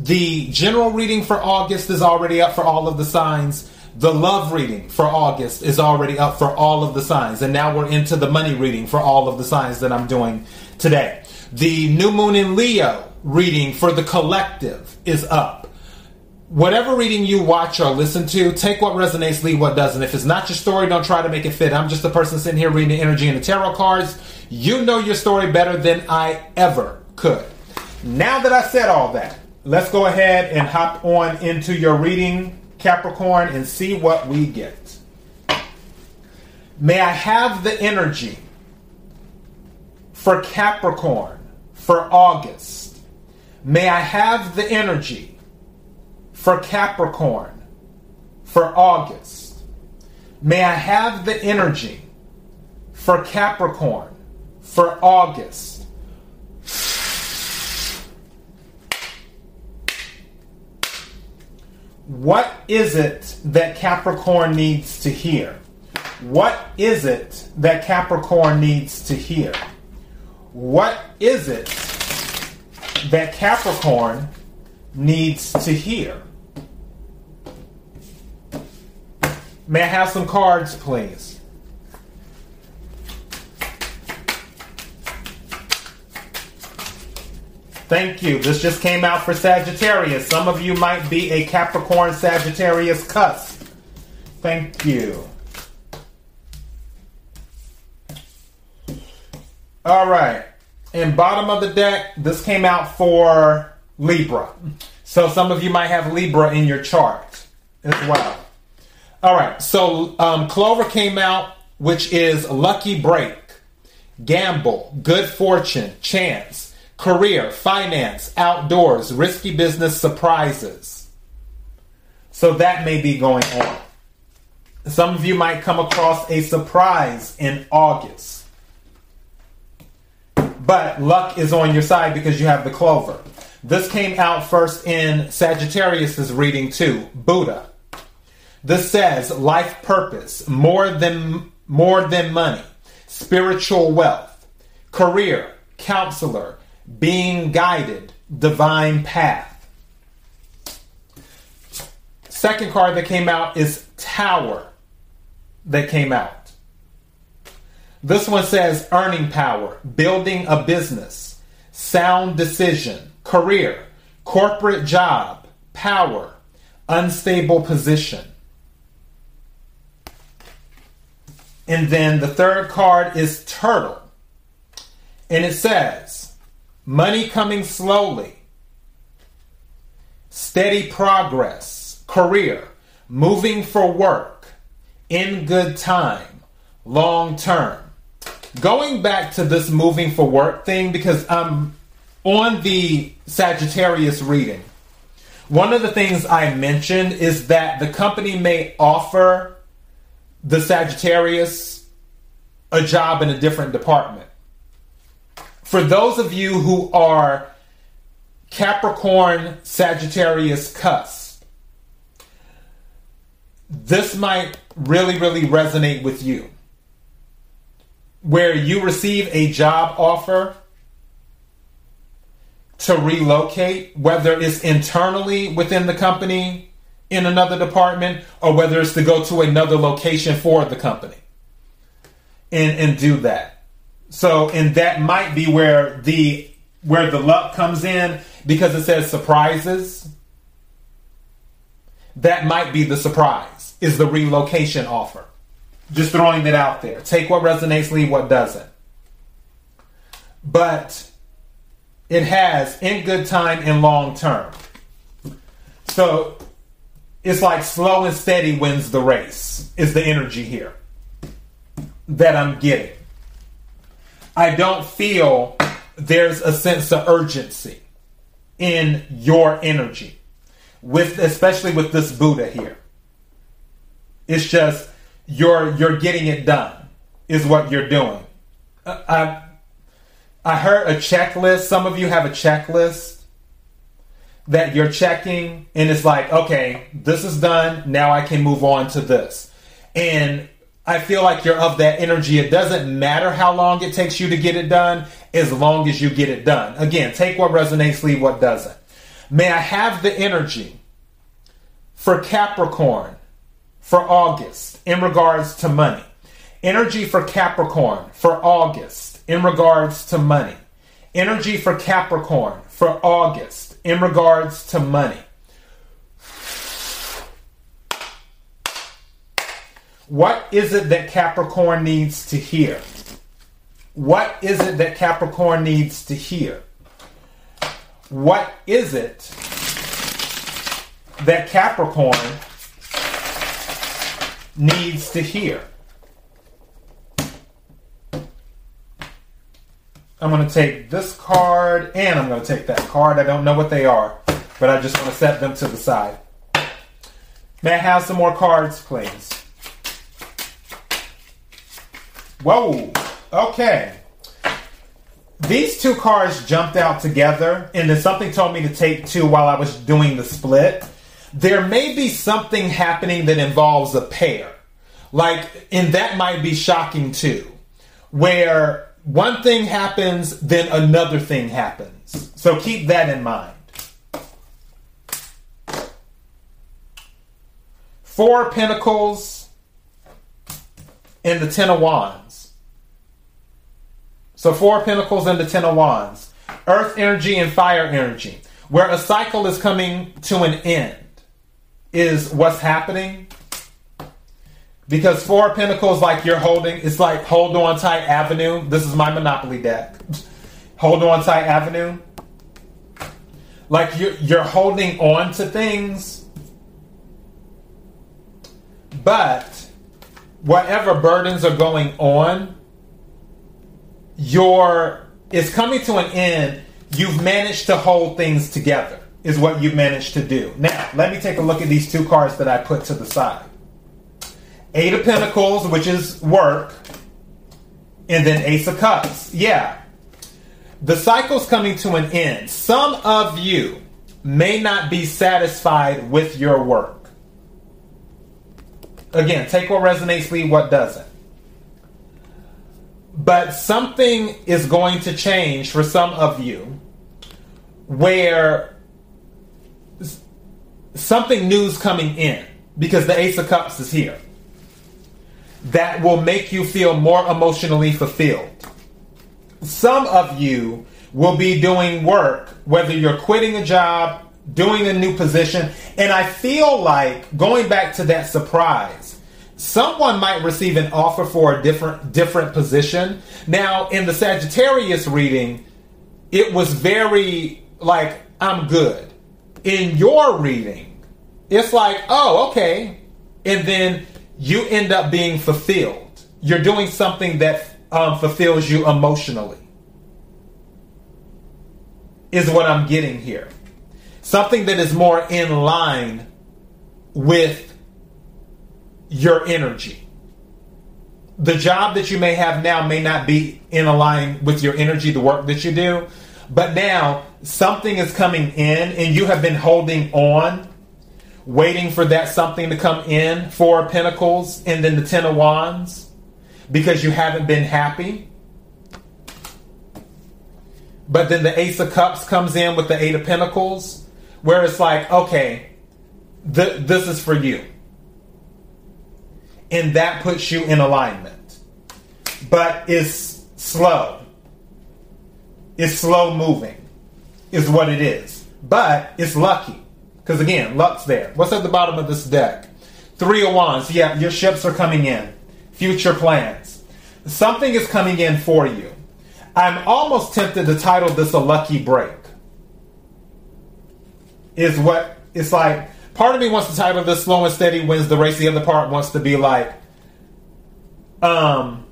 the general reading for August is already up for all of the signs. The love reading for August is already up for all of the signs. And now we're into the money reading for all of the signs that I'm doing today. The new moon in Leo reading for the collective is up whatever reading you watch or listen to, take what resonates, leave what doesn't. If it's not your story, don't try to make it fit. I'm just a person sitting here reading the energy and the tarot cards. You know your story better than I ever could. Now that I said all that, let's go ahead and hop on into your reading, Capricorn, and see what we get. May I have the energy for Capricorn for August? May I have the energy for Capricorn for August. May I have the energy for Capricorn for August. What is it that Capricorn needs to hear? What is it that Capricorn needs to hear? What is it that Capricorn needs to hear? May I have some cards, please? Thank you. This just came out for Sagittarius. Some of you might be a Capricorn Sagittarius cusp. Thank you. All right. And bottom of the deck, this came out for Libra. So some of you might have Libra in your chart as well. All right, so um, Clover came out, which is Lucky Break, Gamble, Good Fortune, Chance, Career, Finance, Outdoors, Risky Business, Surprises. So that may be going on. Some of you might come across a surprise in August. But luck is on your side because you have the Clover. This came out first in Sagittarius's reading too, Buddha. This says life purpose, more than more than money, spiritual wealth, career, counselor, being guided, divine path. Second card that came out is Tower that came out. This one says earning power, building a business, sound decision, career, corporate job, power, unstable position. And then the third card is Turtle. And it says, money coming slowly, steady progress, career, moving for work, in good time, long term. Going back to this moving for work thing, because I'm on the Sagittarius reading, one of the things I mentioned is that the company may offer the Sagittarius a job in a different department. For those of you who are Capricorn Sagittarius cusp, this might really, really resonate with you. Where you receive a job offer to relocate, whether it's internally within the company in another department or whether it's to go to another location for the company and and do that. So and that might be where the where the luck comes in because it says surprises. That might be the surprise is the relocation offer. Just throwing it out there. Take what resonates, leave what doesn't. But it has in good time and long term. So it's like slow and steady wins the race, is the energy here that I'm getting. I don't feel there's a sense of urgency in your energy. with especially with this Buddha here. It's just you're you're getting it done is what you're doing. Uh, I I heard a checklist. Some of you have a checklist that you're checking, and it's like, okay, this is done. Now I can move on to this. And I feel like you're of that energy. It doesn't matter how long it takes you to get it done, as long as you get it done. Again, take what resonates, leave what doesn't. May I have the energy for Capricorn for August in regards to money. Energy for Capricorn for August in regards to money. Energy for Capricorn for August in regards to money. What is it that Capricorn needs to hear? What is it that Capricorn needs to hear? What is it that Capricorn needs to hear? I'm going to take this card and I'm going to take that card. I don't know what they are, but I just want to set them to the side. May I have some more cards, please? Whoa. Okay. These two cards jumped out together, and then something told me to take two while I was doing the split. There may be something happening that involves a pair. Like, and that might be shocking too, where one thing happens, then another thing happens. So keep that in mind. Four Pentacles and the Ten of Wands. So four pentacles and the ten of wands. Earth energy and fire energy. Where a cycle is coming to an end is what's happening. Because four pentacles, like you're holding, it's like hold on tight avenue. This is my Monopoly deck. hold on tight avenue. Like you're, you're holding on to things. But whatever burdens are going on, your it's coming to an end. You've managed to hold things together, is what you've managed to do. Now, let me take a look at these two cards that I put to the side. Eight of Pentacles, which is work, and then Ace of Cups. Yeah. The cycle's coming to an end. Some of you may not be satisfied with your work. Again, take what resonates, leave what doesn't. But something is going to change for some of you where something new's coming in because the Ace of Cups is here that will make you feel more emotionally fulfilled. Some of you will be doing work, whether you're quitting a job, doing a new position, and I feel like going back to that surprise someone might receive an offer for a different different position. Now, in the Sagittarius reading, it was very like I'm good. In your reading, it's like, oh, okay. And then you end up being fulfilled. You're doing something that um, fulfills you emotionally. Is what I'm getting here. Something that is more in line with your energy. The job that you may have now may not be in line with your energy, the work that you do, but now something is coming in and you have been holding on, waiting for that something to come in, Four Pentacles and then the Ten of Wands, because you haven't been happy. But then the Ace of Cups comes in with the Eight of Pentacles, where it's like, okay, th- this is for you and that puts you in alignment. But it's slow. It's slow moving, is what it is. But it's lucky. Because again, luck's there. What's at the bottom of this deck? Three of Wands. Yeah, your ships are coming in. Future plans. Something is coming in for you. I'm almost tempted to title this a lucky break. Is what it's like part of me wants to title of this slow and steady wins the race. The other part wants to be like, um,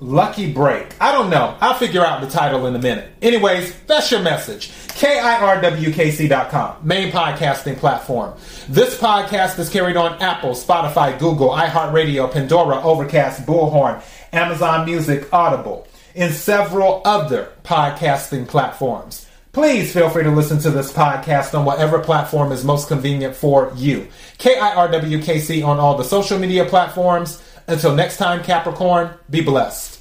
Lucky Break. I don't know. I'll figure out the title in a minute. Anyways, that's your message. KIRWKC.com, main podcasting platform. This podcast is carried on Apple, Spotify, Google, iHeartRadio, Pandora, Overcast, Bullhorn, Amazon Music, Audible, and several other podcasting platforms. Please feel free to listen to this podcast on whatever platform is most convenient for you. KIRWKC on all the social media platforms. Until next time, Capricorn, be blessed.